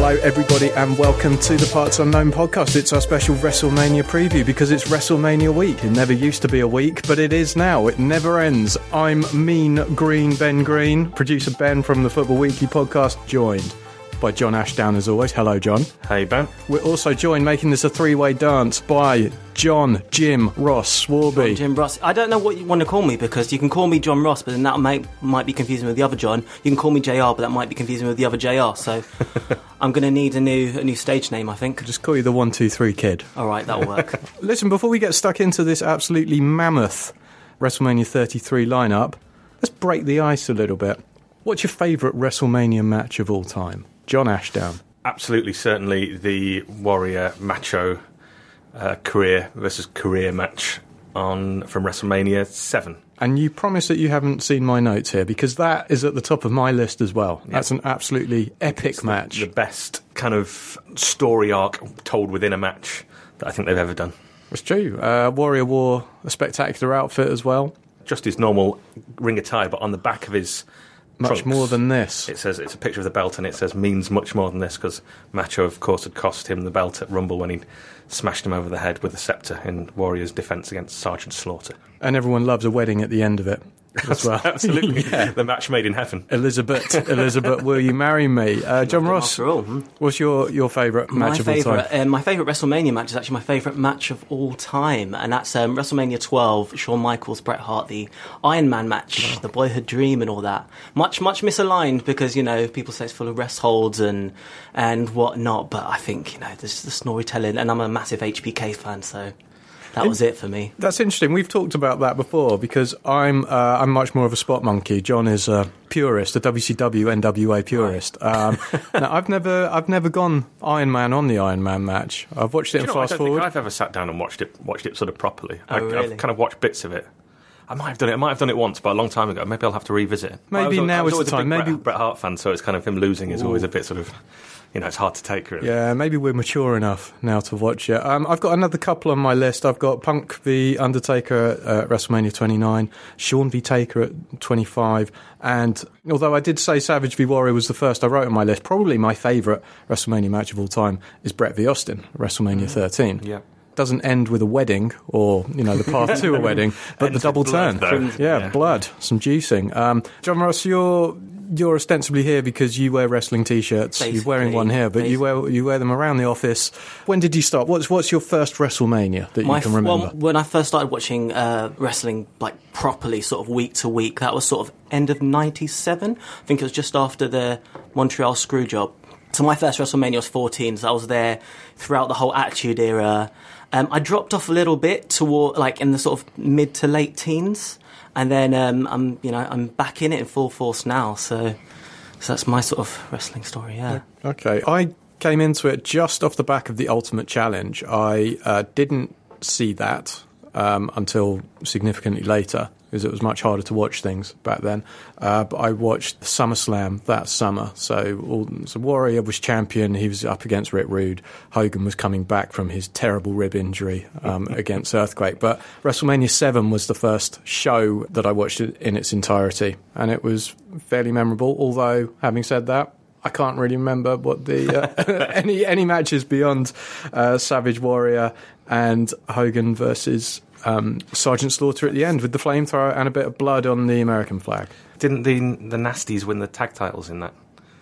Hello, everybody, and welcome to the Parts Unknown podcast. It's our special WrestleMania preview because it's WrestleMania week. It never used to be a week, but it is now. It never ends. I'm Mean Green Ben Green, producer Ben from the Football Weekly podcast, joined by John Ashdown as always. Hello, John. Hey, Ben. We're also joined, making this a three way dance, by John Jim Ross Swaby. Jim Ross. I don't know what you want to call me because you can call me John Ross, but then that might might be confusing with the other John. You can call me JR, but that might be confusing with the other JR. So I'm going to need a new a new stage name, I think. Just call you the one, two, three kid. All right, that'll work. Listen, before we get stuck into this absolutely mammoth WrestleMania 33 lineup, let's break the ice a little bit. What's your favourite WrestleMania match of all time? John Ashdown. Absolutely, certainly the Warrior Macho uh, career versus career match on from WrestleMania 7. And you promise that you haven't seen my notes here because that is at the top of my list as well. That's an absolutely epic the- match. The, best kind of story arc told within a match that I think they've ever done. It's true. Uh, Warrior wore a spectacular outfit as well. Just his normal ring attire, but on the back of his Much trunks, more than this. It says it's a picture of the belt, and it says means much more than this because Macho, of course, had cost him the belt at Rumble when he smashed him over the head with a scepter in Warrior's defense against Sergeant Slaughter. And everyone loves a wedding at the end of it as well. Absolutely, Yeah. the match made in heaven. Elizabeth, Elizabeth, will you marry me? Uh, John Ross, After all, hmm. what's your, your favourite my match of all time? uh, my favorite WrestleMania match is actually my favorite match of all time, and that's um, WrestleMania 12. Shawn Michaels, Bret Hart, the Iron Man match, the Boyhood Dream, and all that. Much, much misaligned because you know people say it's full of rest holds and and whatnot, but I think you know this is the storytelling, and I'm a massive HBK fan, so that was it for me. That's interesting. We've talked about that before because I'm uh, I'm much more of a spot monkey. John is a purist, a WCW NWA purist. Um, now, I've never I've never gone Iron Man on the Iron Man match. I've watched it Do in you know, I fast don't forward. think I've ever sat down and watched it watched it sort of properly. I, Oh, really? I've kind of watched bits of it. I might have done it. I might have done it once, but a long time ago. Maybe I'll have to revisit. it. Maybe was, now is the a time. Maybe- Bret, Bret Hart fan, so it's kind of him losing is always a bit sort of, you know, it's hard to take. Really. Yeah, maybe we're mature enough now to watch it. Um, I've got another couple on my list. I've got Punk the Undertaker at WrestleMania 29, Shawn v Taker at 25, and although I did say Savage v Warrior was the first I wrote on my list, probably my favourite WrestleMania match of all time is Bret v Austin, WrestleMania 13. Yeah. Doesn't end with a wedding or you know the path to a wedding, but the double blood, turn. Yeah, Yeah. blood, some juicing. Um, John Ross, you're you're ostensibly here because you wear wrestling t-shirts. You're wearing one here, but you wear you wear them around the office. When did you start? What's what's your first WrestleMania that you can remember? well, when I first started watching uh, wrestling, like properly, sort of week to week, that was sort of end of '97. I think it was just after the Montreal Screwjob. So my first WrestleMania was 14, so I was there throughout the whole Attitude Era. Um, I dropped off a little bit toward, like, in the sort of mid to late teens, and then um, I'm, you know, I'm back in it in full force now. So, so that's my sort of wrestling story. Yeah. Okay, I came into it just off the back of the Ultimate Challenge. I uh, didn't see that um, until significantly later because it was much harder to watch things back then. Uh, but I watched SummerSlam that summer. So, all, so Warrior was champion. He was up against Rick Rude. Hogan was coming back from his terrible rib injury um, against Earthquake. But WrestleMania 7 was the first show that I watched in its entirety. And it was fairly memorable. Although, having said that, I can't really remember what the uh, any any matches beyond uh, Savage Warrior and Hogan versus um, Sergeant Slaughter at the end with the flamethrower and a bit of blood on the American flag. Didn't the the Nasties win the tag titles in that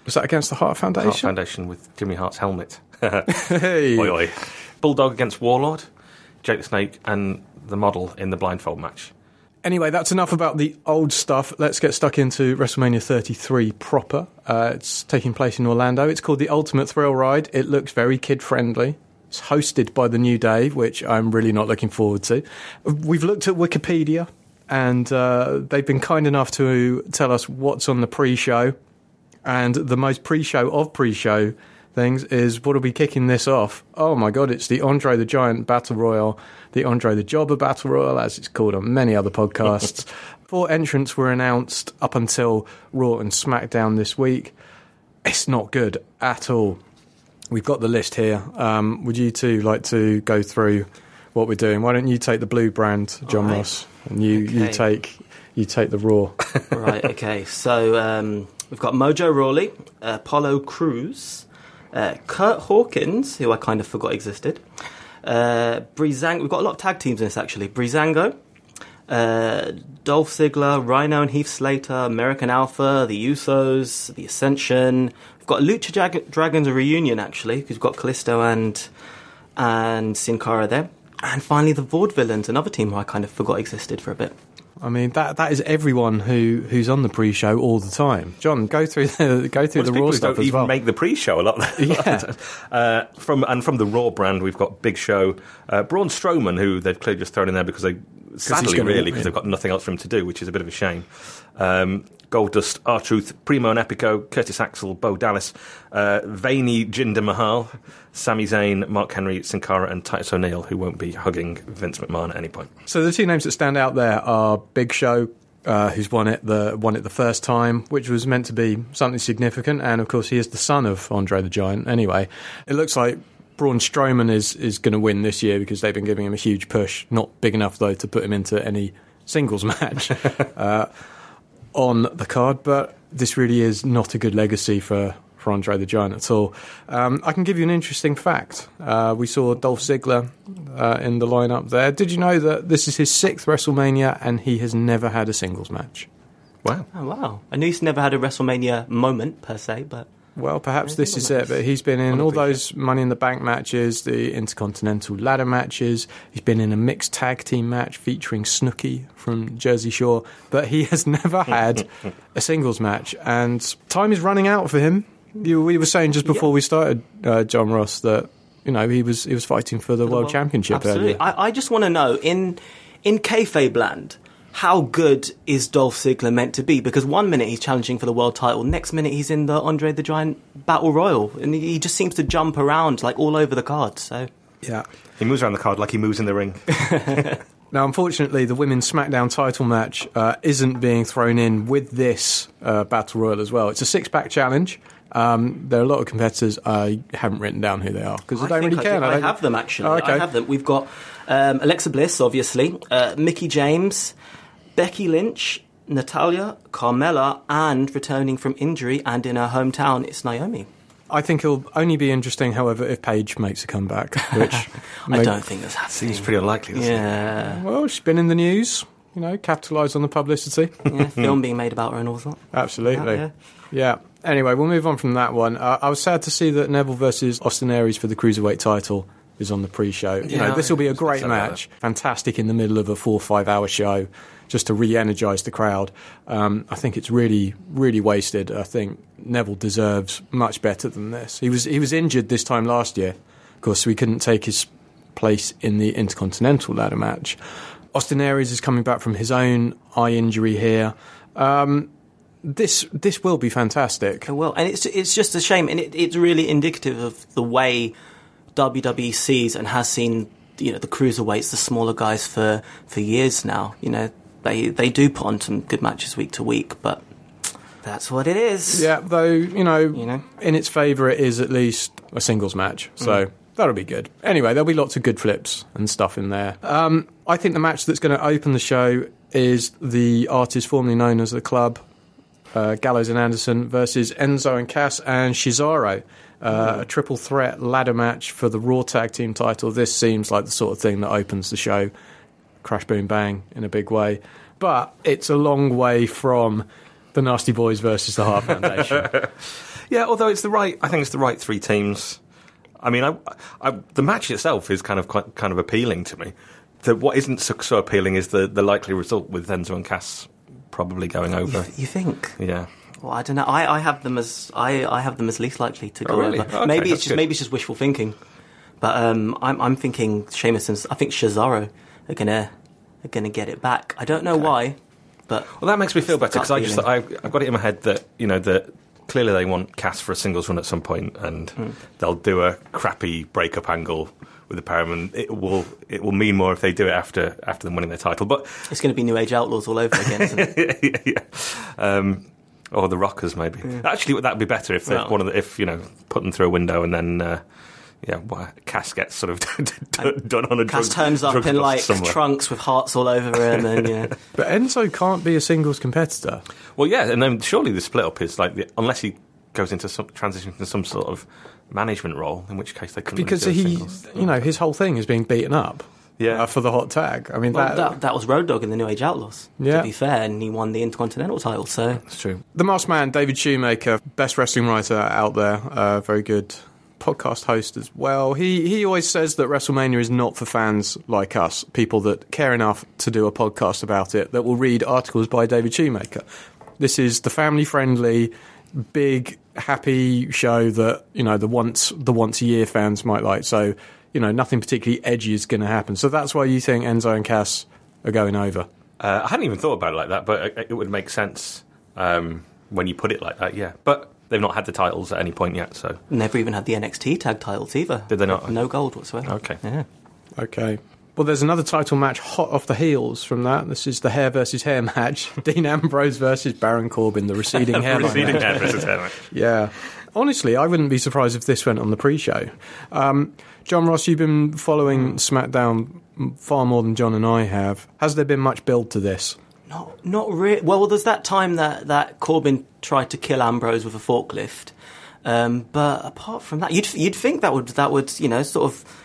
Was that against the Hart Foundation? Hart Foundation with Jimmy Hart's helmet? Hey. Oi, oi. Bulldog against Warlord, Jake the Snake, and the model in the blindfold match. Anyway, that's enough about the old stuff. Let's get stuck into WrestleMania 33 proper. Uh, it's taking place in Orlando. It's called the Ultimate Thrill Ride. It looks very kid friendly. It's hosted by the New Day, which I'm really not looking forward to. We've looked at Wikipedia, and uh, they've been kind enough to tell us what's on the pre-show. And the most pre-show of pre-show things is what'll be kicking this off. Oh my god, it's the Andre the Giant Battle Royal, the Andre the Jobber Battle Royal, as it's called on many other podcasts. Four entrants were announced up until Raw and SmackDown this week. It's not good at all. We've got the list here. Um, would you two like to go through what we're doing? Why don't you take the blue brand, John right. Ross, and you, you take you take the Raw. right, okay. So um, we've got Mojo Rawley, uh, Apollo Crews, uh, Curt Hawkins, who I kind of forgot existed. Uh. We've got a lot of tag teams in this actually. Breezango, uh, Dolph Ziggler, Rhino and Heath Slater, American Alpha, the Usos, the Ascension. We've got Lucha Jag- Dragons a reunion actually, because we've got Kalisto and and Sin Cara there. And finally, the Vaudevillains, another team who I kind of forgot existed for a bit. I mean that that is everyone who who's on the pre-show all the time. John, go through the go through Most the Raw stuff don't as even well. make the pre-show a lot. Yeah. uh, from and from the Raw brand, we've got Big Show, uh, Braun Strowman, who they've clearly just thrown in there because they, sadly, really, because they've got nothing else for him to do, which is a bit of a shame. Um, Goldust, R Truth, Primo and Epico, Curtis Axel, Bo Dallas, uh, Veiny Jinder Mahal, Sami Zayn, Mark Henry, Sin Cara, and Titus O'Neil, who won't be hugging Vince McMahon at any point. So the two names that stand out there are Big Show, uh, who's won it the won it the first time, which was meant to be something significant, and of course he is the son of Andre the Giant. Anyway, it looks like Braun Strowman is is going to win this year because they've been giving him a huge push. Not big enough though to put him into any singles match uh, on the card, but this really is not a good legacy for. For Andre the Giant at all. Um, I can give you an interesting fact. Uh, we saw Dolph Ziggler uh, in the lineup there. Did you know that this is his sixth WrestleMania and he has never had a singles match? Wow. Oh wow! I knew he's never had a WrestleMania moment per se, but Well, perhaps this is it, but he's been in all those Money in the Bank matches, the Intercontinental ladder matches. He's been in a mixed tag team match featuring Snooki from Jersey Shore, but he has never had a singles match. And time is running out for him. You, we were saying just before Yeah. we started, uh, John Ross, that you know he was he was fighting for the For the World world- Championship Absolutely. earlier. I, I just want to know in in kayfabe land, how good is Dolph Ziggler meant to be? Because one minute he's challenging for the world title, next minute he's in the Andre the Giant Battle Royal, and he, he just seems to jump around like all over the card. So yeah. He moves around the card like he moves in the ring. Now, unfortunately, the women's SmackDown title match uh, isn't being thrown in with this uh, Battle Royal as well. It's a six pack challenge. Um, there are a lot of competitors. I haven't written down who they are because I, don't think really care. I, do. I don't- have them actually. Oh, okay. I have them. We've got um, Alexa Bliss, obviously, uh, Mickie James, Becky Lynch, Natalya, Carmella, and returning from injury and in her hometown, it's Naomi. I think it'll only be interesting, however, if Paige makes a comeback. Which I don't think that's happening. Seems pretty unlikely, doesn't it? Yeah, Well, she's been in the news. You know, capitalise on the publicity. yeah. Film being made about her and all that. Absolutely. Yeah, Yeah. Anyway, we'll move on from that one. Uh, I was sad to see that Neville versus Austin Aries for the cruiserweight title is on the pre-show. You Yeah, know, this will be a great match. Fantastic in the middle of a four or five hour show, just to re-energise the crowd. Um, I think it's really, really wasted. I think Neville deserves much better than this. He was he was injured this time last year, of course, he couldn't take his place in the Intercontinental ladder match. Austin Aries is coming back from his own eye injury here. Um, this this will be fantastic. It will, and it's it's just a shame, and it, it's really indicative of the way WWE sees and has seen you know the cruiserweights, the smaller guys for for years now. You know they they do put on some good matches week to week, but that's what it is. Yeah, though you know, You know? in its favour, it is at least a singles match, so that'll be good. Anyway, there'll be lots of good flips and stuff in there. Um, I think the match that's going to open the show is the artist formerly known as the Club, uh, Gallows and Anderson versus Enzo and Cass and Cesaro. Uh, A triple threat ladder match for the Raw Tag Team title. This seems like the sort of thing that opens the show. Crash, boom, bang in a big way. But it's a long way from the Nasty Boys versus the Hart Foundation. Yeah, although it's the right, I think it's the right three teams. I mean, I, I, the match itself is kind of quite, kind of appealing to me. The, what isn't so, so appealing is the, the likely result with Enzo and Cass probably going You, over. you think? Yeah, Well, I don't know. I, I have them as I, I have them as least likely to go Oh, really? over. Okay, maybe it's just good. maybe it's just wishful thinking. But um, I'm, I'm thinking Sheamus and I think Cesaro are gonna are gonna get it back. I don't know why, but Well, that makes me feel better because I just I, have I've got it in my head that you know that clearly they want Cass for a singles run at some point, and Hmm. they'll do a crappy breakup angle with the. And it will it will mean more if they do it after after them winning their title. But it's going to be New Age Outlaws all over again. Isn't it? yeah, yeah. Um, or the Rockers maybe. Actually, that'd be better if they, Well. one of the, if you know put them through a window and then. Uh, yeah, well, Cass gets sort of done, done on a Cass drug, turns up drug in like somewhere. trunks with hearts all over him, and yeah. But Enzo can't be a singles competitor. Well, yeah, and then surely the split up is like the, unless he goes into some transition into some sort of management role, in which case they couldn't Because really do a he, singles. you know, his whole thing is being beaten up. Yeah. uh, for the hot tag. I mean, Well, that, that, that was Road Dogg in the New Age Outlaws. Yeah. To be fair, and he won the Intercontinental title. So It's true. the Masked Man, David Shoemaker, best wrestling writer out there, uh, very good podcast host as well. He he always says that WrestleMania is not for fans like us, people that care enough to do a podcast about it, that will read articles by David Shoemaker. This is the family friendly, big, happy show that you know the once the once a year fans might like. So you know nothing particularly edgy is going to happen. So that's why you think Enzo and Cass are going over. Uh, I hadn't even thought about it like that, but it, would make sense um, when you put it like that. Yeah, but they've not had the titles at any point yet, so never even had the NXT tag titles either. Did they not? No gold whatsoever. Okay. Yeah. Okay. Well, there's another title match hot off the heels from that. This is the hair versus hair match. Dean Ambrose versus Baron Corbin, the receding hairline Receding hair versus hair match. Yeah. Honestly, I wouldn't be surprised if this went on the pre-show. Um, John Ross, you've been following SmackDown far more than John and I have. Has there been much build to this? Not, not really. Well, there's that time that, that Corbin tried to kill Ambrose with a forklift. Um, but apart from that, you'd you'd think that would that would you know sort of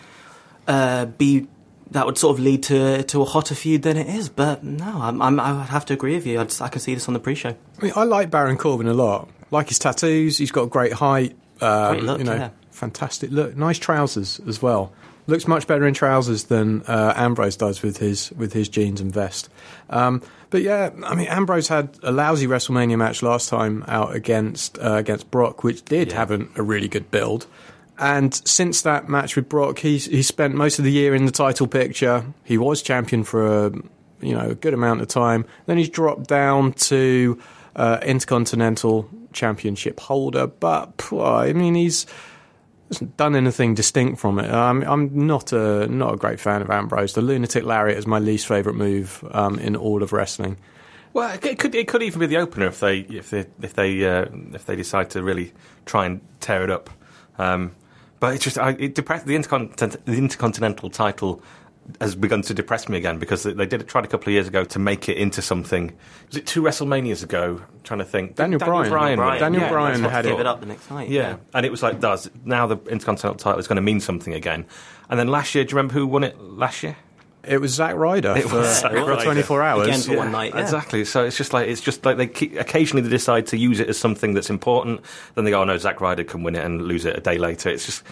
uh, be that would sort of lead to to a hotter feud than it is. But no, I'm, I'm, I would have to agree with you. I'd, I can see this on the pre-show. I mean, I like Baron Corbin a lot. Like his tattoos, he's got great height. Um, Great look, you know, yeah. fantastic look. Nice trousers as well. Looks much better in trousers than uh, Ambrose does with his with his jeans and vest. Um, but yeah, I mean, Ambrose had a lousy WrestleMania match last time out against uh, against Brock, which did Yeah. have an, a really good build. And since that match with Brock, he's he spent most of the year in the title picture. He was champion for a you know a good amount of time. Then he's dropped down to uh, Intercontinental Championship holder. But I mean, he's done anything distinct from it. Um, I'm not a not a great fan of Ambrose. The lunatic lariat is my least favourite move um, in all of wrestling. Well, it could it could even be the opener if they if they if they uh, if they decide to really try and tear it up. Um, but it's just I, it depressed the, intercontinental, the intercontinental title has begun to depress me again because they, they did it tried a couple of years ago to make it into something. Was it two WrestleManias ago? I'm trying to think. Daniel Bryan. Bryan, Bryan. Daniel yeah, Bryan that's what- had Give it. it up the next night. Yeah, and it was like, does now the intercontinental title is going to mean something again? And then last year, do you remember who won it last year? It was Zack Ryder It for, was Zack for Ryder. 24 hours. Again for one night. Yeah. Exactly. So it's just like it's just like they keep, occasionally they decide to use it as something that's important. Then they go, "Oh no, Zack Ryder can win it," and lose it a day later. It's just,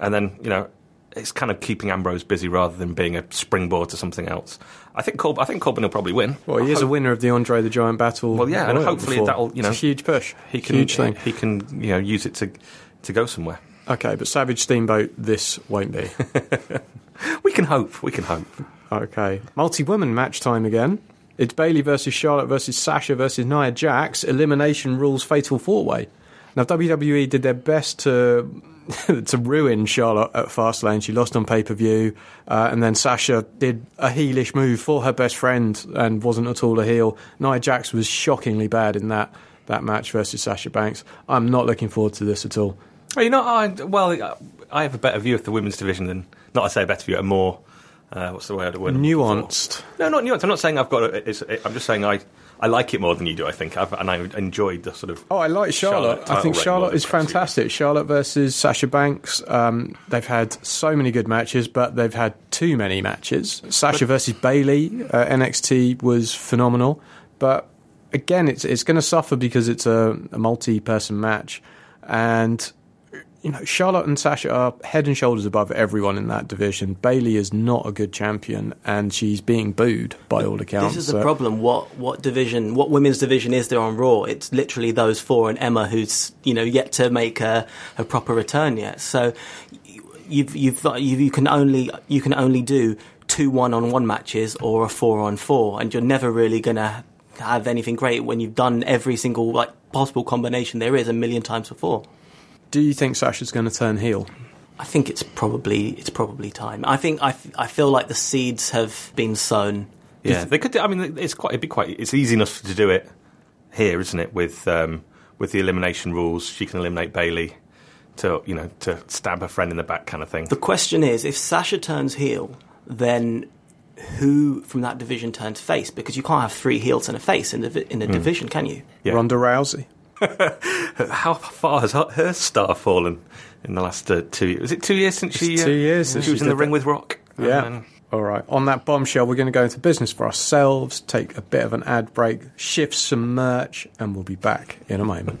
and then you know, it's kind of keeping Ambrose busy rather than being a springboard to something else. I think Colb- I think Corbin will probably win. Well, he is a winner of the Andre the Giant battle. Well, yeah, and hopefully before. that'll, you know, it's a huge push. He can huge thing. he can you know use it to to go somewhere. Okay, but Savage Steamboat, this won't be. We can hope. We can hope. okay, multi-woman match time again. It's Bayley versus Charlotte versus Sasha versus Nia Jax. Elimination rules fatal four-way. Now WWE did their best to to ruin Charlotte at Fastlane. She lost on pay-per-view, uh, and then Sasha did a heelish move for her best friend and wasn't at all a heel. Nia Jax was shockingly bad in that that match versus Sasha Banks. I'm not looking forward to this at all. Well, you know, I, well, I have a better view of the women's division than not. I say a better view, a more uh, what's the word? Nuanced. No, not nuanced. I'm not saying I've got. A, it's, I'm just saying I, I like it more than you do. I think, I've, and I enjoyed the sort of. Oh, I like Charlotte. I think Charlotte is fantastic. Charlotte versus Sasha Banks. Um, they've had so many good matches, but they've had too many matches. Sasha versus Bayley, uh, NXT was phenomenal, but again, it's it's going to suffer because it's a, a multi-person match, and you know Charlotte and Sasha are head and shoulders above everyone in that division. Bayley is not a good champion, and she's being booed by all accounts. This is the so- problem. What what division? What women's division is there on Raw? It's literally those four and Emma, who's you know yet to make a, a proper return yet. So you've, you've you you can only you can only do two one on one matches or a four on four, and you're never really going to have anything great when you've done every single like possible combination there is a million times before. Do you think Sasha's going to turn heel? I think it's probably it's probably time. I think I, f- I feel like the seeds have been sown. Yeah, they could. Do, I mean, it's quite. It'd be quite. It's easy enough to do it here, isn't it? With um, with the elimination rules, she can eliminate Bayley to you know to stab her friend in the back, kind of thing. The question is, if Sasha turns heel, then who from that division turns face? Because you can't have three heels and a face in the in a division, can you? Yeah. Ronda Rousey. How far has her, her star fallen in the last uh, two years? Was it two years since she? It's two years since she was in the ring that. with Rock. Yeah. Then- All right. On that bombshell, we're going to go into business for ourselves, take a bit of an ad break, shift some merch, and we'll be back in a moment.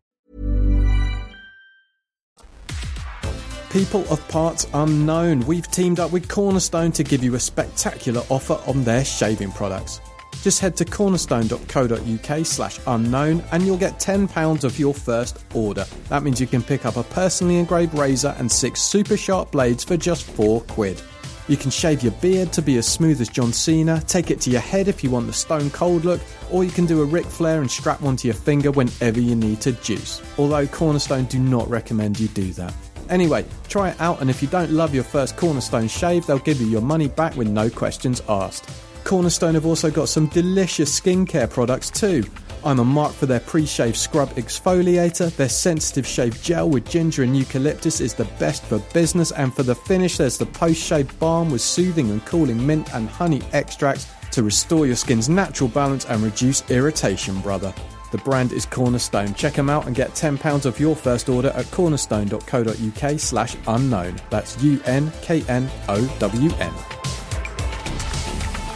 People of Parts Unknown, we've teamed up with Cornerstone to give you a spectacular offer on their shaving products. Just head to cornerstone.co.uk slash unknown and you'll get £10 of your first order. That means you can pick up a personally engraved razor and six super sharp blades for just four quid. You can shave your beard to be as smooth as John Cena, take it to your head if you want the stone cold look, or you can do a Ric Flair and strap one to your finger whenever you need to juice. Although Cornerstone do not recommend you do that. Anyway, try it out, and if you don't love your first Cornerstone shave, they'll give you your money back with no questions asked. Cornerstone have also got some delicious skincare products too. I'm a mark for their pre shave scrub exfoliator. Their sensitive shave gel with ginger and eucalyptus is the best for business, and for the finish, there's the post shave balm with soothing and cooling mint and honey extracts to restore your skin's natural balance and reduce irritation, brother. The brand is Cornerstone. Check them out and get £10 off your first order at cornerstone.co.uk slash unknown. That's U-N-K-N-O-W-N.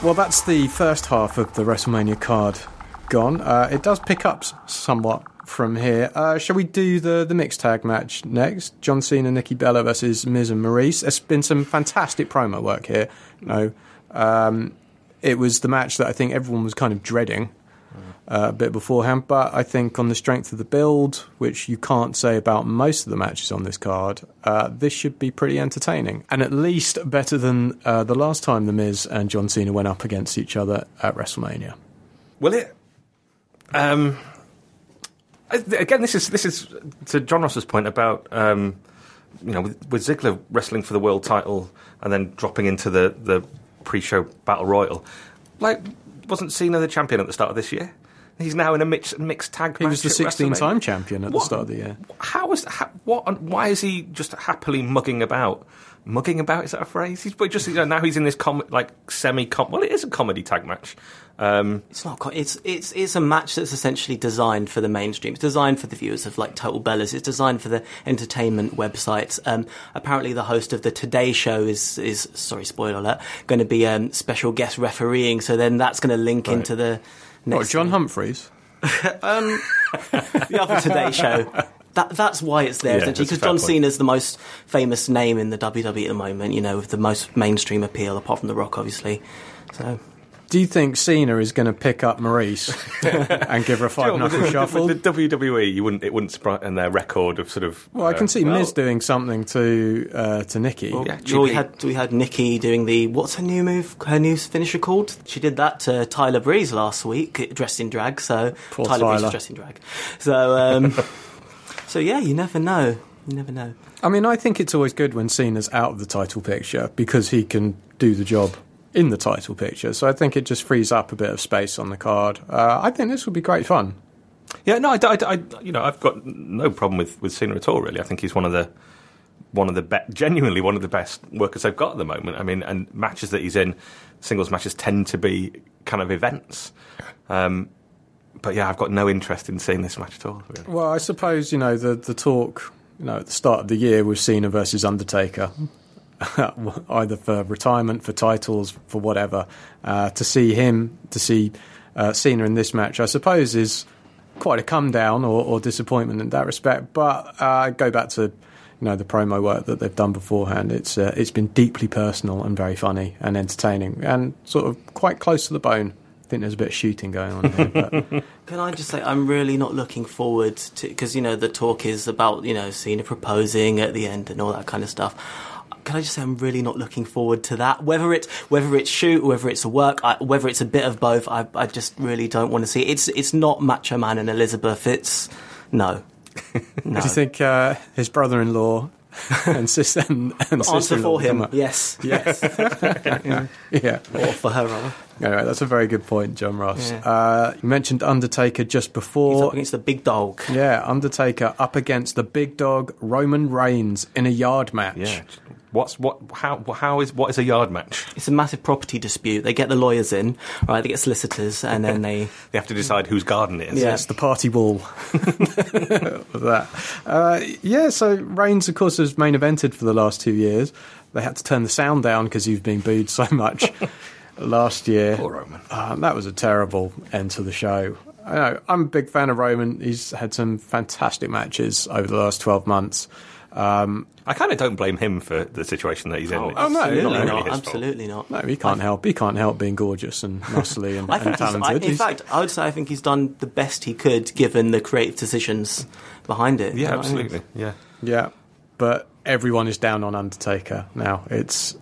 Well, that's the first half of the WrestleMania card gone. Uh, it does pick up somewhat from here. Uh, shall we do the, the mixed tag match next? John Cena, Nikki Bella versus Miz and Maryse. There's been some fantastic promo work here. No, um, it was the match that I think everyone was kind of dreading a bit beforehand, but I think on the strength of the build, which you can't say about most of the matches on this card, uh, this should be pretty entertaining. And at least better than uh, the last time The Miz and John Cena went up against each other at WrestleMania. Will it? Um, again, this is this is to John Ross's point about um, you know with, with Ziggler wrestling for the world title and then dropping into the the pre-show battle royal. Like, wasn't Cena the champion at the start of this year? He's now in a mixed mixed tag. He was the 16 time champion at the start of the year. How is ha, what? Why is he just happily mugging about? Mugging about is that a phrase? He's but just you know, now he's in this com- like semi com. Well, it is a comedy tag match. Um, It's not. co- It's it's it's a match that's essentially designed for the mainstream. It's designed for the viewers of like Total Bellas. It's designed for the entertainment websites. Um, apparently, the host of the Today Show is is sorry, spoiler alert, going to be um, special guest refereeing. So then that's going to link into the What, John Humphrys? Um, the other Today Show. That, that's why it's there, Yeah, essentially, that's a because John point. Cena's the most famous name in the WWE at the moment. You know, with the most mainstream appeal, apart from The Rock, obviously. So Do you think Cena is going to pick up Maryse and give her a five John, with, knuckle the, shuffle? with the WWE, you wouldn't it wouldn't surprise in their record of sort of. Well, I can uh, see well, Miz doing something to uh, to Nikki. Yeah, Well, we had we had Nikki doing the what's her new move? Her new finisher called? She did that to Tyler Breeze last week, dressed in drag. So Poor Tyler, Breeze Tyler. is dressed in drag. So um, so yeah, you never know. You never know. I mean, I think it's always good when Cena's out of the title picture because he can do the job in the title picture. So I think it just frees up a bit of space on the card. Uh, I think this would be great fun. Yeah, no, I, I, I, you know, I've got no problem with with Cena at all. Really, I think he's one of the one of the be- genuinely one of the best workers they've got at the moment. I mean, and matches that he's in, singles matches tend to be kind of events. Um, but yeah, I've got no interest in seeing this match at all. Really. Well, I suppose you know the the talk. You know, at the start of the year was Cena versus Undertaker, either for retirement, for titles, for whatever. Uh, to see him, to see uh, Cena in this match, I suppose is quite a come down or, or disappointment in that respect. But uh, go back to you know the promo work that they've done beforehand. It's uh, it's been deeply personal and very funny and entertaining and sort of quite close to the bone. I think there's a bit of shooting going on here. But Can I just say I'm really not looking forward to because you know the talk is about you know Cena proposing at the end and all that kind of stuff. Can I just say I'm really not looking forward to that? Whether it's whether it's shoot, whether it's a work, I, whether it's a bit of both, I, I just really don't want to see it. It's it's not Macho Man and Elizabeth. It's no, no. do you think uh, his brother-in-law and sister and, and answer for him? Yes, Yes. yeah. or for her rather. Anyway, that's a very good point, John Ross. Yeah. Uh, you mentioned Undertaker just He's before. up against the big dog. Yeah, Undertaker up against the big dog Roman Reigns in a yard match. Yeah, what's what? How how is what is a yard match? It's a massive property dispute. They get the lawyers in, right? They get solicitors, and then they They have to decide whose garden it is. Yeah. It's the party wall that. Uh, yeah, so Reigns, of course, has main evented for the last two years. They had to turn the sound down because you've been booed so much last year. Poor Roman. Uh, that was a terrible end to the show. I know, I'm a big fan of Roman. He's had some fantastic matches over the last 12 months. Um, I kind of don't blame him for the situation that he's in. oh, It's no, not really not, absolutely not. no, he can't help. He can't help being gorgeous and muscly and, I and think he's, I, talented. in He's- fact, I would say I think he's done the best he could given the creative decisions behind it. Yeah, know what I mean? absolutely. Yeah. Yeah, but everyone is down on Undertaker now. It's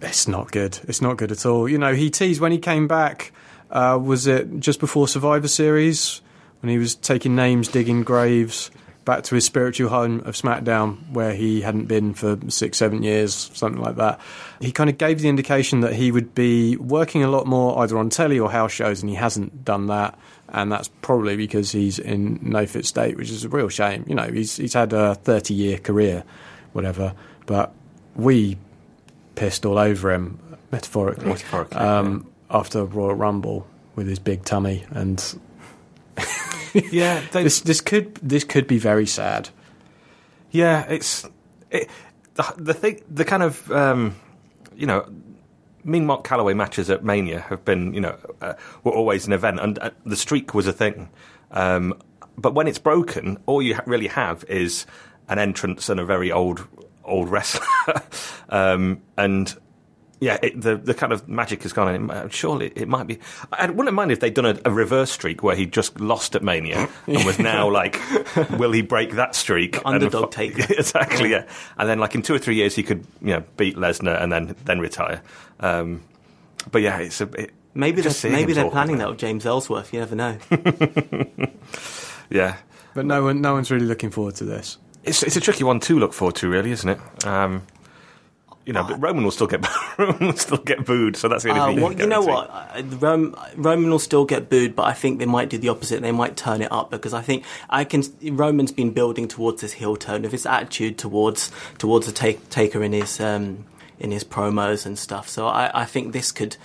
it's not good. It's not good at all. You know, he teased when he came back. Uh, was it just before Survivor Series when he was taking names, digging graves, back to his spiritual home of SmackDown, where he hadn't been for six, seven years, something like that. He kind of gave the indication that he would be working a lot more either on telly or house shows, and he hasn't done that. And that's probably because he's in no fit state, which is a real shame. You know, he's he's had a thirty year career, whatever. But we pissed all over him, metaphorically, Metaphorically, um, after Royal Rumble with his big tummy, and Yeah, they, this this could this could be very sad. yeah. It's it, the the thing. The kind of um, you know. Mean Mark Callaway matches at Mania have been, you know, uh, were always an event, and uh, the streak was a thing. Um, but when it's broken, all you ha- really have is an entrance and a very old, old wrestler. um, and yeah, it, the the kind of magic has gone. In. Uh, Surely it might be. I wouldn't mind if they'd done a, a reverse streak where he just lost at Mania and was now like, will he break that streak? And underdog fu- taker. exactly. Yeah, and then like in two or three years he could you know beat Lesnar and then then retire. Um, but yeah, it's a it, Maybe just they're, maybe they're planning that with James Ellsworth. You never know. Yeah, But no one no one's really looking forward to this. it's it's a tricky one to look forward to, really, isn't it? Um, you know, but Roman will still get Roman will still get booed, so that's the only Uh, thing. well, you know what? Uh, Rome, Roman will still get booed, but I think they might do the opposite. They might turn it up because I think I can. Roman's been building towards this heel turn of his attitude towards towards the take, taker in his um, in his promos and stuff. So I, I think this could,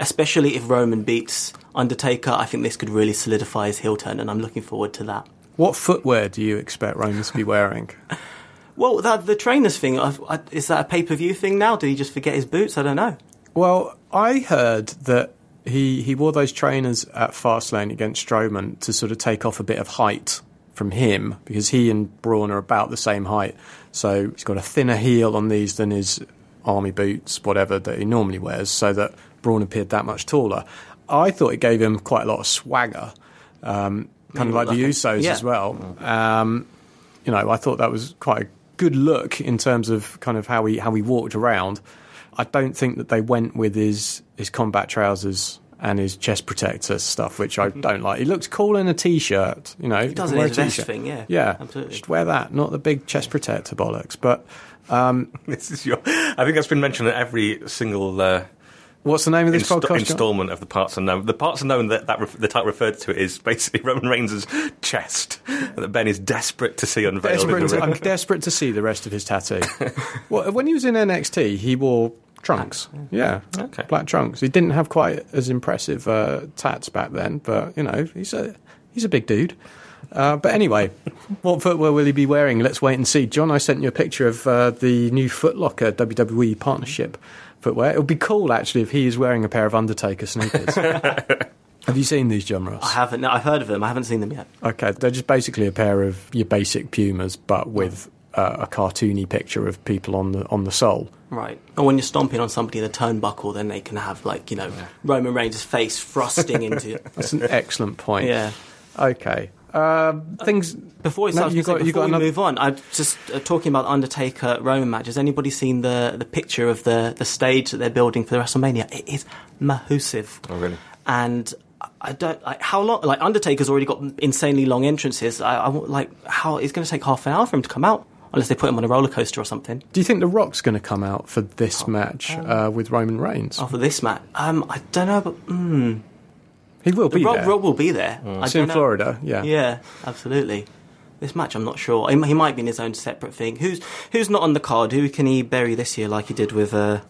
especially if Roman beats Undertaker, I think this could really solidify his heel turn, and I'm looking forward to that. What footwear do you expect Roman to be wearing? Well, that, the trainers thing I, I, is that a pay per view thing now? Did he just forget his boots? I don't know. Well, I heard that he he wore those trainers at Fastlane against Strowman to sort of take off a bit of height from him because he and Braun are about the same height. So he's got a thinner heel on these than his army boots, whatever that he normally wears, so that Braun appeared that much taller. I thought it gave him quite a lot of swagger, um, kind of like the like a- Usos yeah. as well. Um, you know, I thought that was quite a good look in terms of kind of how he how he walked around. I don't think that they went with his his combat trousers and his chest protector stuff, which I don't like. He looks cool in a t-shirt, you know. He does it wear in a his vest t-shirt. thing, yeah. yeah, Absolutely. Just wear that, not the big chest protector bollocks. But This is your. I think that's been mentioned at every single uh, what's the name of this insta- podcast? Installment of the parts unknown. The parts unknown that, that ref- the title referred to is basically Roman Reigns' chest that Ben is desperate to see unveiled. Desperate the to. I'm desperate to see the rest of his tattoo. well, when he was in NXT, he wore trunks. Yeah, Okay. black trunks. He didn't have quite as impressive uh, tats back then, but you know, he's a he's a big dude. Uh, but anyway, what footwear will he be wearing? Let's wait and see. John, I sent you a picture of uh, the new Footlocker WWE partnership footwear. It would be cool actually if he is wearing a pair of Undertaker sneakers. Have you seen these, John Ross? I haven't. No, I've heard of them. I haven't seen them yet. Okay, they're just basically a pair of your basic Pumas, but with uh, a cartoony picture of people on the on the sole. Right. And when you're stomping on somebody in a turnbuckle, then they can have like you know Roman Reigns' face frosting into. That's an excellent point. Yeah. Okay. Uh, things. Before we No, start, you you got- you before got we another- move on, I'm just uh, talking about the Undertaker Roman match. Has anybody seen the the picture of the the stage that they're building for the WrestleMania? It is massive. Oh, really? And I don't like how long. Like Undertaker's already got insanely long entrances. I, I like how it's going to take half an hour for him to come out, unless they put him on a roller coaster or something. Do you think The Rock's going to come out for this match uh, with Roman Reigns? Oh, for this match, um, I don't know, but mm, he will be Rock, there. Rob will be there. I it's in know. Florida. Yeah. Yeah, absolutely. This match, I'm not sure. He, he might be in his own separate thing. Who's who's not on the card? Who can he bury this year, like he did with uh,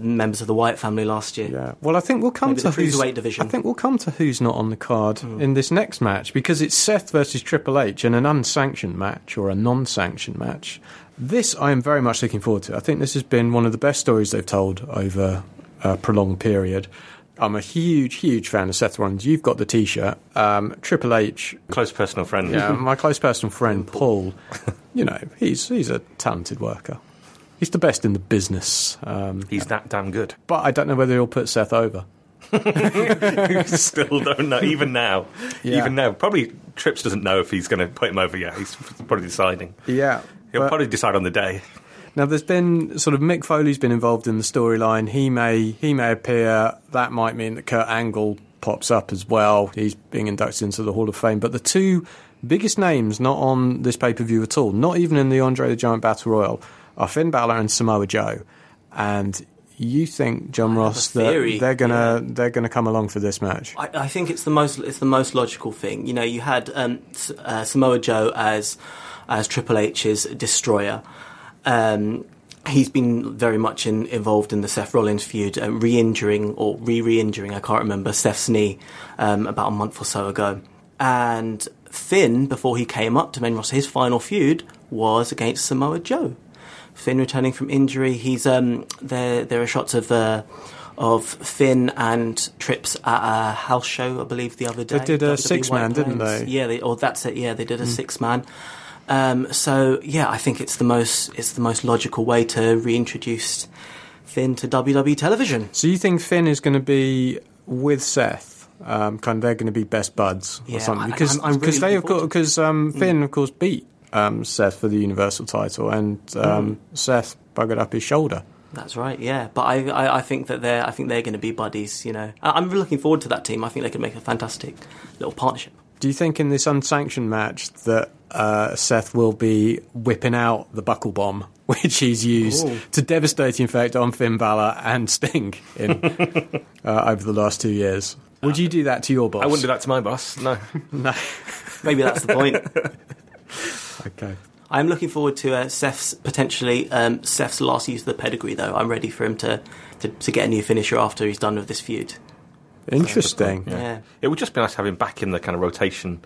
members of the Wyatt family last year? Yeah. Well, I think we'll come Maybe to the who's. cruiserweight division. I think we'll come to who's not on the card in this next match because it's Seth versus Triple H in an unsanctioned match or a non-sanctioned match. This I am very much looking forward to. I think this has been one of the best stories they've told over a prolonged period. I'm a huge, huge fan of Seth Rollins. You've got the T-shirt. Um, Triple H Close personal friend. yeah, my close personal friend Paul. You know, he's he's a talented worker. He's the best in the business. Um, He's that damn good. but I don't know whether he'll put Seth over. Still don't know, even now. Yeah. Even now. Probably Trips doesn't know if he's going to put him over yet. He's probably deciding. Yeah. He'll probably decide on the day. Now there's been sort of Mick Foley's been involved in the storyline. He may he may appear. That might mean that Kurt Angle pops up as well. He's being inducted into the Hall of Fame. But the two biggest names not on this pay per view at all, not even in the Andre the Giant Battle Royal, are Finn Balor and Samoa Joe. And you think John Ross that they're gonna they're gonna come along for this match? I, I think it's the most it's the most logical thing. You know, you had um, uh, Samoa Joe as as Triple H's destroyer. Um, he's been very much in, involved in the Seth Rollins feud, um, re-injuring or re-re-injuring. I can't remember Seth's knee um, about a month or so ago. And Finn, before he came up to main roster, his final feud was against Samoa Joe. Finn returning from injury. He's um, there. There are shots of uh, of Finn and Trips at a house show, I believe, the other day. They did a WWE six-man, didn't they? Yeah, they, or that's it. Yeah, they did a six man. Um, so yeah, I think it's the most it's the most logical way to reintroduce Finn to WWE television. So you think Finn is going to be with Seth? Um, kind of, they're going to be best buds Yeah, or something because I'm- I'm really they have got forward to it. because um, Finn of course beat um, Seth for the Universal title and um, Seth buggered up his shoulder. That's right. Yeah, but I, I, I think that they're I think they're going to be buddies. You know, I, I'm looking forward to that team. I think they could make a fantastic little partnership. Do you think in this unsanctioned match that uh, Seth will be whipping out the buckle bomb, which he's used Ooh. to devastating effect on Finn Balor and Sting in uh, over the last two years? Would you do that to your boss? I wouldn't do that to my boss. No. No. Maybe that's the point. okay. I'm looking forward to uh, Seth's potentially um, Seth's last use of the pedigree. Though I'm ready for him to, to, to get a new finisher after he's done with this feud. Interesting. Yeah. It would just be nice to have him back in the kind of rotation,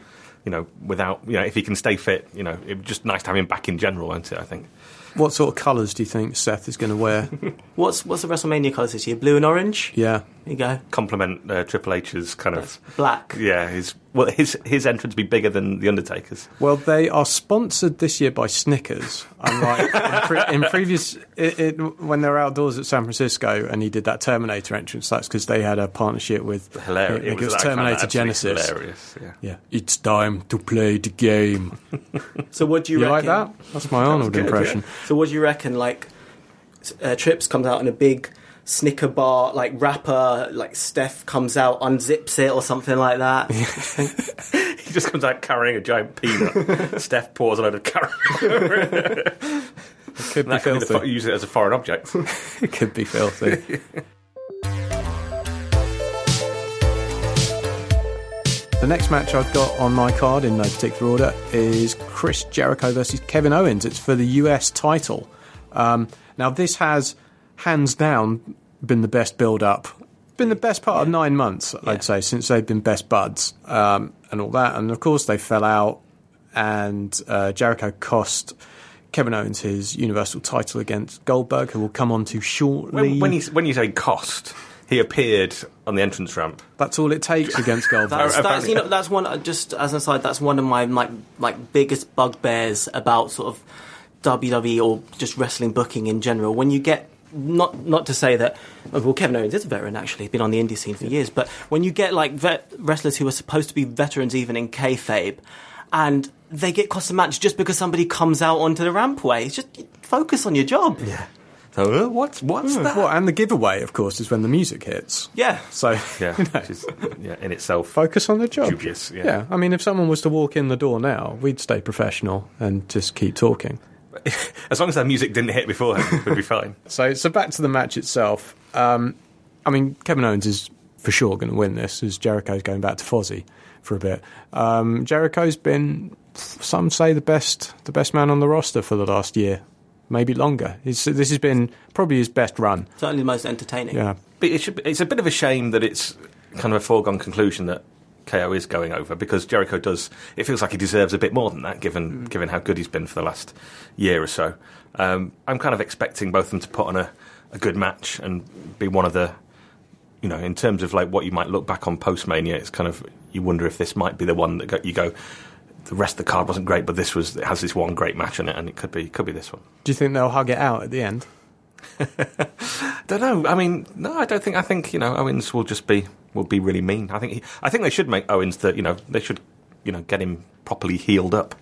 you know, without, you know, if he can stay fit, you know, it would just nice to have him back in general, won't it, I think? What sort of colours do you think Seth is going to wear? What's what's the WrestleMania colours this year? Blue and orange. yeah. There you go. Complement uh, Triple H's kind That's of. black. Yeah, his well, his his entrance would be bigger than the Undertaker's. Well, they are sponsored this year by Snickers. Unlike in, pre- in previous, it, it, when they were outdoors at San Francisco and he did that Terminator entrance, that's because they had a partnership with Hilarious. It, was I found that Terminator absolutely Genisys. Hilarious. Yeah. Yeah, it's time to play the game. So what do you, You like that? That's my Arnold good, impression. So what do you reckon? Like, uh, Trips comes out in a big Snicker bar like wrapper, like Steph comes out, unzips it or something like that. He just comes out carrying a giant peanut. Steph pours a load of caramel. Could be that could be the, filthy. use it as a foreign object. It could be filthy. The next match I've got on my card in no particular order is Chris Jericho versus Kevin Owens. It's for the US title. Um, now, this has hands down been the best build up, been the best part of nine months, I'd say, since they've been best buds um, and all that. And of course, they fell out, and uh, Jericho cost. Kevin Owens his Universal title against Goldberg, who will come on to shortly. when, when, you, when you say cost, he appeared on the entrance ramp. That's all it takes against Goldberg. That's, that's you know that's one just as an aside that's one of my like like biggest bugbears about sort of WWE or just wrestling booking in general. When you get not not to say that oh, well Kevin Owens is a veteran actually he's been on the indie scene for years, but when you get like vet, wrestlers who are supposed to be veterans even in kayfabe, and they get cost a match just because somebody comes out onto the rampway, it's just focus on your job. Yeah, So, uh, what's, what's that? Well, and the giveaway, of course, is when the music hits. yeah. So, Yeah, you know, which is, yeah, in itself. focus on the job. Dubious, yeah. I mean, if someone was to walk in the door now, we'd stay professional and just keep talking. As long as that music didn't hit beforehand, we'd be fine. So, so back to the match itself. Um, I mean, Kevin Owens is for sure going to win this, as Jericho's going back to Fozzy for a bit. Um, Jericho's been, some say, the best, the best man on the roster for the last year, maybe longer. He's, this has been probably his best run. Certainly the most entertaining. Yeah, But it should, it's a bit of a shame that it's kind of a foregone conclusion that KO is going over because Jericho does. It feels like he deserves a bit more than that, given given how good he's been for the last year or so. Um, I'm kind of expecting both of them to put on a, a good match and be one of the, you know, in terms of like what you might look back on post Mania. It's kind of you wonder if this might be the one that go, you go. The rest of the card wasn't great, but this was it has this one great match in it, and it could be could be this one. Do you think they'll hug it out at the end? Don't know. I mean, no, I don't think. I think you know Owens will just be will be really mean. I think he, I think they should make Owens that you know they should you know get him properly healed up,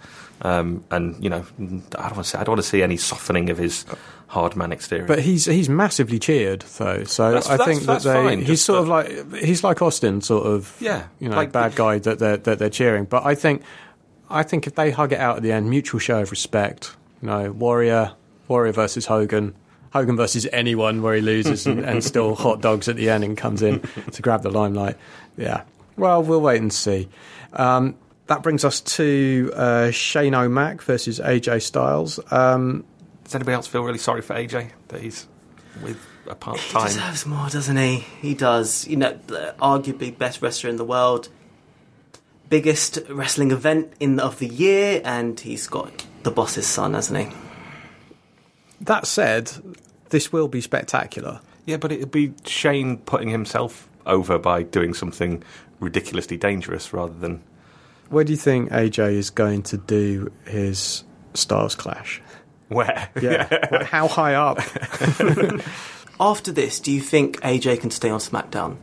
um, and you know I don't want to say I don't want to see any softening of his hard man exterior. But he's he's massively cheered though, so That's- I that's- think that they, fine, he's sort of like he's like Austin, sort of Yeah, you know, like- bad guy that they're that they're cheering. But I think I think if they hug it out at the end, mutual show of respect, you know, Warrior Warrior versus Hogan. Hogan versus anyone where he loses and, and still hot dogs at the end and comes in to grab the limelight. Yeah. Well, we'll wait and see. Um, that brings us to uh, Shane O'Mac versus AJ Styles. Um, Does anybody else feel really sorry for AJ that he's with a part time? He deserves more, doesn't he? He does. You know, the- arguably best wrestler in the world, biggest wrestling event in of the year, and he's got the boss's son, hasn't he? that said, this will be spectacular. Yeah, but it'd be Shane putting himself over by doing something ridiculously dangerous rather than. Where do you think AJ is going to do his Styles Clash? Where? Yeah. How high up? After this, do you think AJ can stay on SmackDown,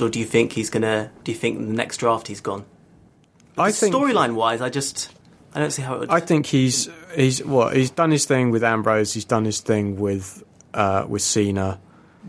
or do you think he's gonna? Do you think the next draft he's gone? I think Storyline wise, I just I don't see how it would. I think he's he's what he's done his thing with Ambrose. He's done his thing with uh, with Cena,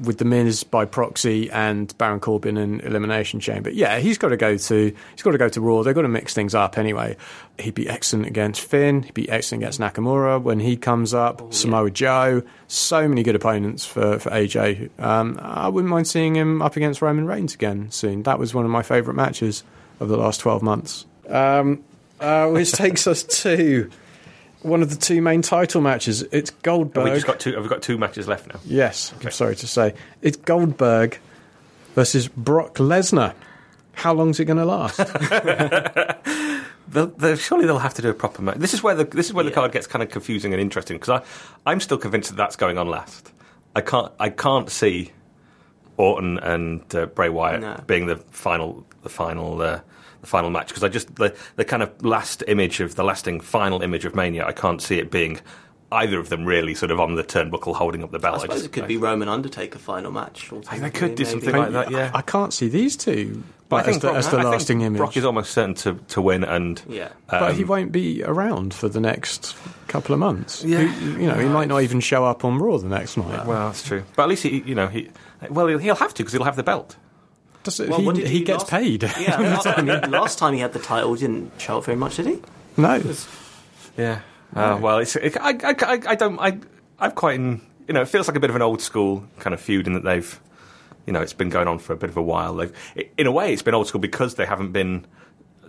with the Miz by proxy, and Baron Corbin in Elimination Chamber. Yeah, he's got to go to he's got to go to Raw. They've got to mix things up anyway. He'd be excellent against Finn. He'd be excellent against Nakamura when he comes up. Samoa Joe. So many good opponents for for AJ. Um, I wouldn't mind seeing him up against Roman Reigns again soon. That was one of my favourite matches of the last twelve months. Um, uh, which takes us to one of the two main title matches. It's Goldberg. Have we just got two. Have we got two matches left now? yes, I'm sorry to say. It's Goldberg versus Brock Lesnar. How long's it going to last? They'll, they'll, surely they'll have to do a proper match. This is where the this is where the card gets kind of confusing and interesting because I I'm still convinced that that's going on last. I can't I can't see Orton and uh, Bray Wyatt No. being the final the final uh, the final match because I just the the kind of last image of the lasting final image of Mania. I can't see it being either of them really sort of on the turnbuckle holding up the bell. I suppose just- it could be Roman Undertaker final match. They could do maybe. something like that. Yeah. I can't see these two But I as think the, Brock, as the I think lasting image. Brock is almost certain to, to win, and Yeah. but he um, won't be around for the next couple of months. Yeah. Who- you know, he might not even show up on Raw the next night. well, that's true. But at least he, you know, he well, he'll, he'll have to because he'll have the belt. Does it, Well, he did he he gets last- paid. Yeah, last, I mean, last time he had the title, he didn't show up very much, did he? no. Yeah. Uh, well, it's it, I, I, I, I don't I I've quite in, you know it feels like a bit of an old school kind of feud in that they've you know it's been going on for a bit of a while. They've, in a way, it's been old school because they haven't been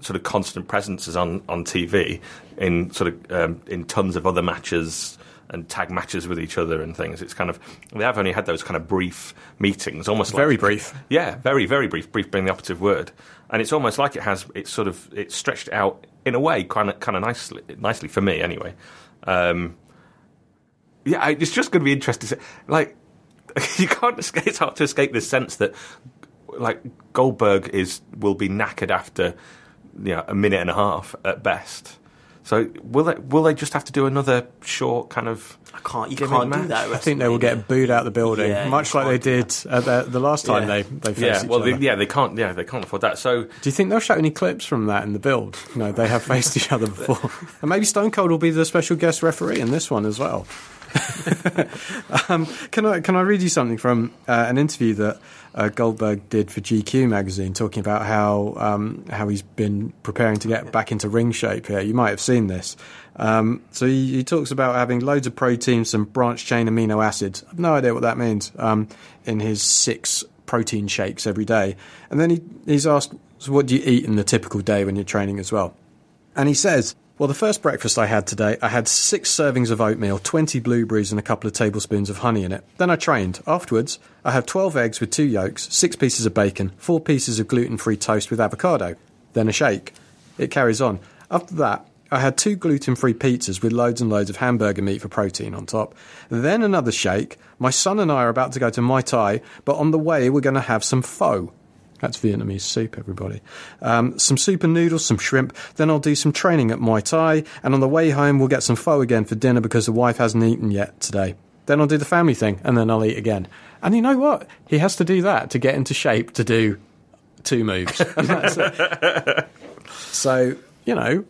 sort of constant presences on, on TV in sort of um, in tons of other matches and tag matches with each other and things. It's kind of they have only had those kind of brief meetings, almost like Very like, brief. Yeah, very very brief. Brief being the operative word, and it's almost like it has it's sort of it's stretched out in a way, kind of kind of nicely nicely for me anyway. Um, yeah, I- it's just going to be interesting. to Like, you can't escape. It's hard to escape this sense that, like, Goldberg is will be knackered after, you know, a minute and a half at best. So will they will they just have to do another short kind of? I can't. You can't match. do that. I think they will get booed out the building, Yeah, much like they did at the, the last time Yeah. they they faced Yeah, each well, other. they, yeah, they can't. Yeah, they can't afford that. So Do you think they'll show any clips from that in the build? No, they have faced each other before. And maybe Stone Cold will be the special guest referee in this one as well. um, can I can I read you something from uh, an interview that uh, Goldberg did for GQ magazine, talking about how um, how he's been preparing to get back into ring shape. Here, you might have seen this. Um, so he, he talks about having loads of protein, some branched chain amino acids. I've no idea what that means. Um, in his six protein shakes every day, and then he, he's asked, "So what do you eat in the typical day when you're training as well?" And he says, Well, the first breakfast I had today, I had six servings of oatmeal, 20 blueberries, and a couple of tablespoons of honey in it. Then I trained. Afterwards, I had 12 eggs with two yolks, six pieces of bacon, four pieces of gluten free toast with avocado, then a shake. It carries on. After that, I had two gluten free pizzas with loads and loads of hamburger meat for protein on top. Then another shake. My son and I are about to go to Mai Tai, but on the way, we're going to have some pho. That's Vietnamese soup, everybody. Um, some soup and noodles, some shrimp. Then I'll do some training at Muay Thai. And on the way home, we'll get some pho again for dinner because the wife hasn't eaten yet today. Then I'll do the family thing, and then I'll eat again. And you know what? He has to do that to get into shape to do two moves. So, you know,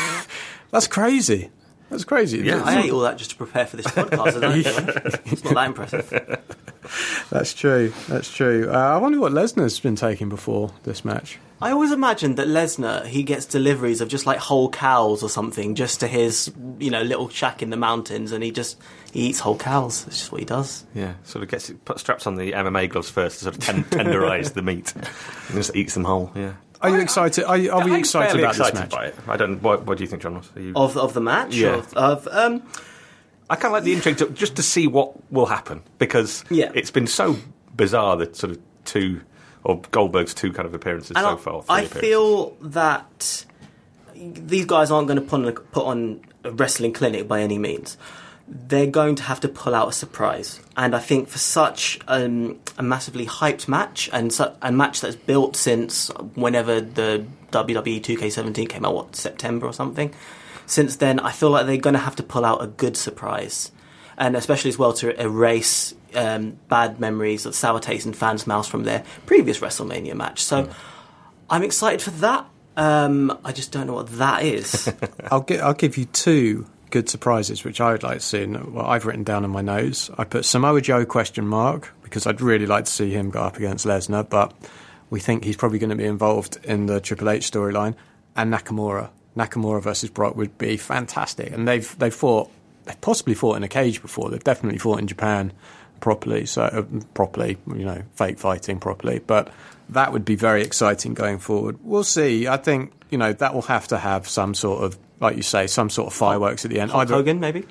that's crazy. That's crazy. Yeah. I ate all that just to prepare for this podcast. I. It's not that impressive. That's true. That's true. Uh, I wonder what Lesnar's been taking before this match. I always imagined that Lesnar he gets deliveries of just like whole cows or something just to his you know little shack in the mountains, and he just he eats whole cows. That's just what he does. yeah, sort of gets it, put straps on the MMA gloves first to sort of ten, tenderize the meat, and just eats them whole. Yeah. Are you excited? Are, you, are we I'm excited fairly about excited this match? by it. I don't. What, what do you think, John Are you, Of of the match, Yeah. Of, of um, I kind of like the intrigue to, just to see what will happen because Yeah. it's been so bizarre that sort of two or Goldberg's two kind of appearances and so I, far. I appearances. feel that these guys aren't going to put on, put on a wrestling clinic by any means. They're going to have to pull out a surprise, and I think for such um, a massively hyped match and su- a match that's built since whenever the WWE 2K17 came out, what September or something. Since then, I feel like they're going to have to pull out a good surprise, and especially as well to erase um, bad memories of sour taste and fans' mouths from their previous WrestleMania match. So. I'm excited for that. Um, I just don't know what that is. I'll, gi- I'll give you two good surprises, which I would like to see. And what I've written down in my notes, I put Samoa Joe question mark because I'd really like to see him go up against Lesnar, but we think he's probably going to be involved in the Triple H storyline. And Nakamura, Nakamura versus Brock would be fantastic. And they've they've fought, they've possibly fought in a cage before. They've definitely fought in Japan properly, so uh, properly, you know, fake fighting properly. But that would be very exciting going forward. We'll see. I think you know that will have to have some sort of, like you say, some sort of fireworks at the end. Hulk Either- Hogan, maybe.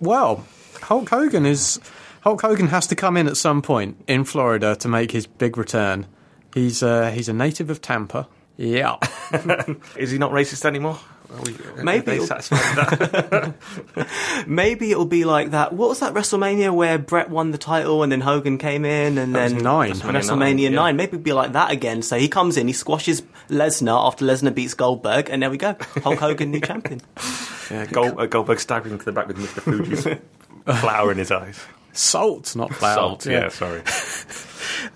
well, Hulk Hogan is Hulk Hogan has to come in at some point in Florida to make his big return. He's uh, he's a native of Tampa. Yeah, is he not racist anymore? Are we, are Maybe they it'll- satisfied that? Maybe it'll be like that. What was that WrestleMania where Bret won the title and then Hogan came in and That was then nine. WrestleMania WrestleMania nine, nine. yeah. Maybe it'll be like that again. So he comes in, he squashes Lesnar after Lesnar beats Goldberg, and there we go. Hulk Hogan, new champion. yeah, Gold, uh, Goldberg staggering to the back with Mr. Fuji's flower in his eyes. salt, not flour. Salt, yeah, sorry.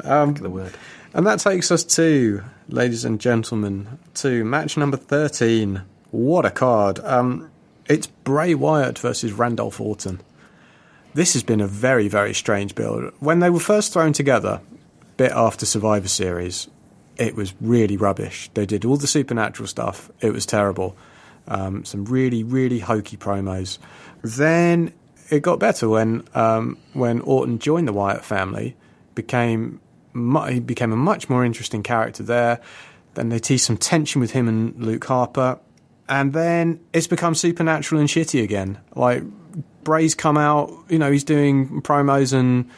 Um, the word. And that takes us to, ladies and gentlemen, to match number 13. What a card. Um, it's Bray Wyatt versus Randolph Orton. This has been a very, very strange build. When they were first thrown together, bit after Survivor Series, it was really rubbish. They did all the supernatural stuff. It was terrible. Um, some really, really hokey promos. Then it got better when um, when Orton joined the Wyatt family, became he became a much more interesting character there. Then they teased some tension with him and Luke Harper, and then it's become supernatural and shitty again. Like Bray's come out, you know, he's doing promos and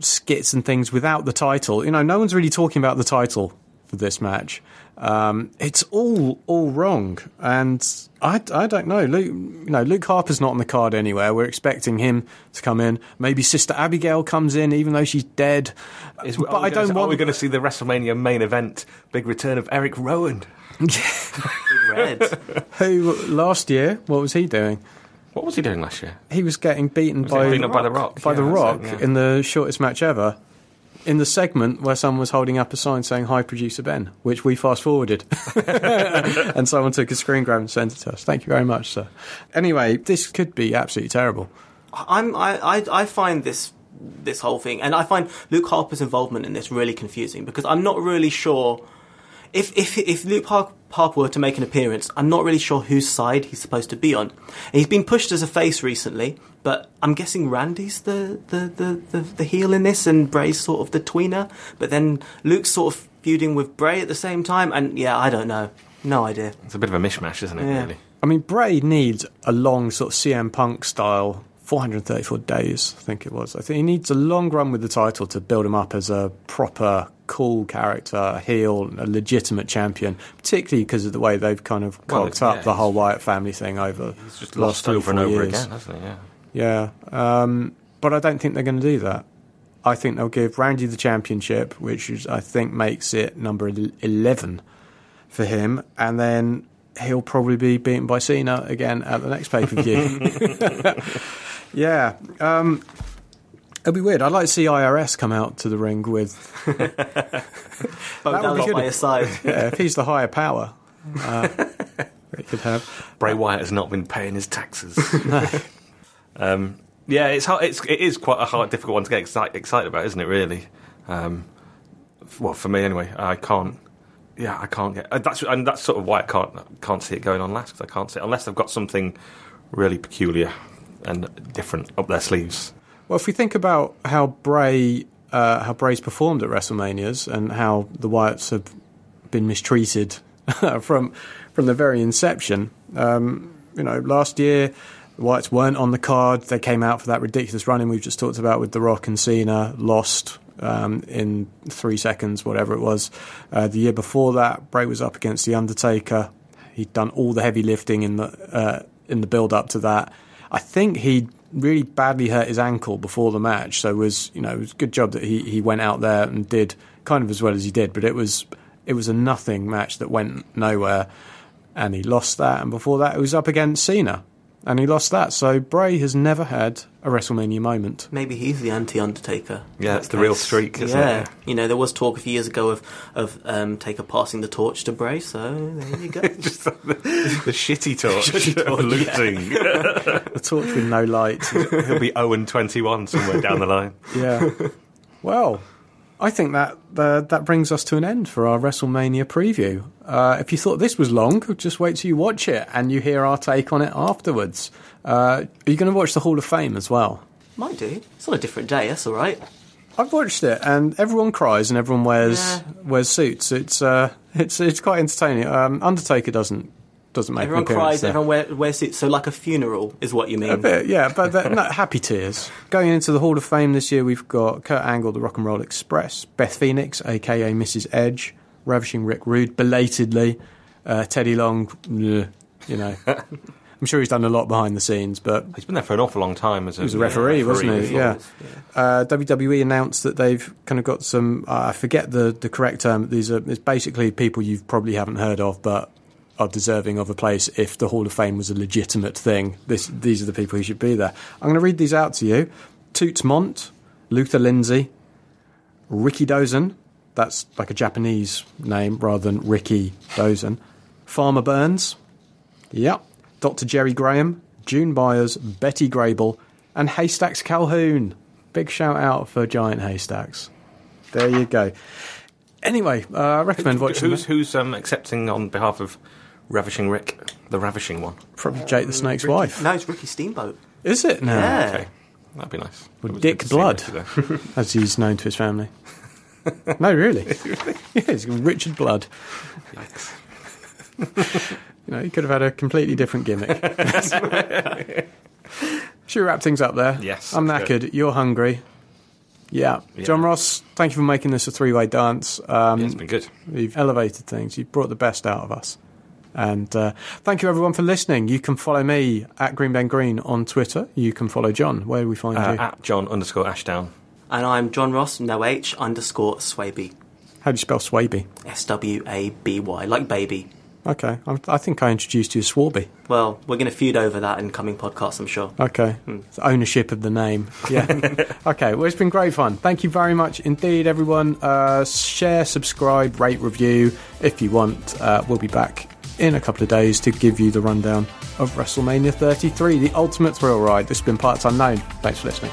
skits and things without the title. You know, no one's really talking about the title for this match. Um, it's all all wrong, and I, I don't know. Luke, you know, Luke Harper's not on the card anywhere. We're expecting him to come in. Maybe Sister Abigail comes in, even though she's dead. Is, but I don't see- want. Are we going to see the WrestleMania main event, big return of Eric Rowan? Red. Who last year? What was he doing? What was he doing last year? He was getting beaten Was by beaten by The Rock? By Yeah, the Rock it, yeah. in the shortest match ever. In the segment where someone was holding up a sign saying "Hi, producer Ben," which we fast forwarded, and someone took a screen grab and sent it to us. Thank you very much, sir. Anyway, this could be absolutely terrible. I'm, I, I, I find this this whole thing, and I find Luke Harper's involvement in this really confusing because I'm not really sure if if if Luke Har- Harper were to make an appearance, I'm not really sure whose side he's supposed to be on. He's been pushed as a face recently, but I'm guessing Randy's the the, the, the, the heel in this, and Bray's sort of the tweener. But then Luke's sort of feuding with Bray at the same time, and yeah, I don't know, no idea. It's a bit of a mishmash, isn't it? Yeah. Really. I mean, Bray needs a long sort of CM Punk style, 434 days, I think it was. I think he needs a long run with the title to build him up as a proper, cool character, a heel, a legitimate champion, particularly because of the way they've kind of Well, cocked up yeah, the whole Wyatt family thing over It's just lost over and over years. again, hasn't it? Yeah. Yeah, um, but I don't think they're going to do that. I think they'll give Randy the championship, which is, I think makes it number 11 for him, and then he'll probably be beaten by Cena again at the next pay per view. yeah. Um, it'll be weird. I'd like to see IRS come out to the ring with, Bo That would be good. by his side. yeah, if he's the higher power. Uh, he could have. Bray Wyatt has not been paying his taxes. um, yeah, it's hard, it's it is quite a hard, difficult one to get excited, excited about, isn't it? Really. Um, well, for me anyway, I can't. Yeah, I can't get. Uh, that's and that's sort of why I can't can't see it going on last because I can't see it unless they've got something really peculiar and different up their sleeves. Well, if we think about how Bray, uh, how Bray's performed at WrestleManias and how the Wyatts have been mistreated from from the very inception, um, you know, last year the Wyatts weren't on the card. They came out for that ridiculous running we've just talked about with The Rock and Cena, lost um, in three seconds, whatever it was. Uh, the year before that, Bray was up against The Undertaker. He'd done all the heavy lifting in the uh, in the build up to that. I think he really badly hurt his ankle before the match, so it was you know it was a good job that he, he went out there and did kind of as well as he did. But it was it was a nothing match that went nowhere, and he lost that. And before that, it was up against Cena, and he lost that. So Bray has never had a WrestleMania moment. Maybe he's the anti-Undertaker. Yeah, it's that's that the real case. streak, isn't yeah. it? you know, there was talk a few years ago of of um, Taker passing the torch to Bray. So there you go. Just the, the shitty torch, Shitty torch, losing. The torch with no light. He'll be 0 and 21 somewhere down the line. Yeah. Well, I think that uh, that brings us to an end for our WrestleMania preview. Uh, if you thought this was long, just wait till you watch it and you hear our take on it afterwards. Uh, are you going to watch the Hall of Fame as well? Might do. It's on a different day. That's all right. I've watched it, and everyone cries and everyone wears Yeah. wears suits. It's uh, it's it's quite entertaining. Um, Undertaker doesn't doesn't make Everyone an cries. there. Everyone wear, wears suits. So like a funeral is what you mean. A bit, yeah, but they're happy tears. Going into the Hall of Fame this year, we've got Kurt Angle, the Rock and Roll Express, Beth Phoenix, aka Mrs. Edge, Ravishing Rick Rude, belatedly, uh, Teddy Long, bleh, you know. I'm sure he's done a lot behind the scenes, but He's been there for an awful long time as a, he was a referee, wasn't he? before. Yeah. Uh, WWE announced that they've kind of got some. Uh, I forget the the correct term. These are it's basically people you've probably haven't heard of, but are deserving of a place if the Hall of Fame was a legitimate thing. This these are the people who should be there. I'm going to read these out to you: Toots Mondt, Luther Lindsay, Ricky Dozen, That's like a Japanese name rather than Ricky Dozen. Farmer Burns. Yep. Dr. Jerry Graham, June Byers, Betty Grable, and Haystacks Calhoun. Big shout out for Giant Haystacks. There you go. Anyway, uh, I recommend watching Who's who's um, accepting on behalf of Ravishing Rick, the Ravishing one? Probably Jake the Snake's Ricky- wife. No, it's Ricky Steamboat. Is it now? Yeah. Okay, that'd be nice. Well, Dick good to see Blood. As he's known to his family. no, really? yeah, he's Richard Blood. You know, he could have had a completely different gimmick. Should we wrap things up there? Yes, I'm let's knackered. You're hungry. Yeah. Yeah. Jonross, thank you for making this a three way dance. Um, Yeah, it's been good. You've elevated things. You've brought the best out of us. And uh, thank you, everyone, for listening. You can follow me at Green Ben Green on Twitter. You can follow John. Where do we find Uh, you? at John underscore Ashdown. And I'm Jonross, no H, underscore Swaby. How do you spell Swaby? S W A B Y, like baby. Okay. I, I think I introduced you as Swarby. Well, we're going to feud over that in coming podcasts, I'm sure. Okay. It's ownership of the name. Yeah. okay. Well, it's been great fun. Thank you very much indeed, everyone. Uh, share, subscribe, rate, review if you want. Uh, we'll be back in a couple of days to give you the rundown of WrestleMania 33, the ultimate thrill ride. This has been Parts Unknown. Thanks for listening.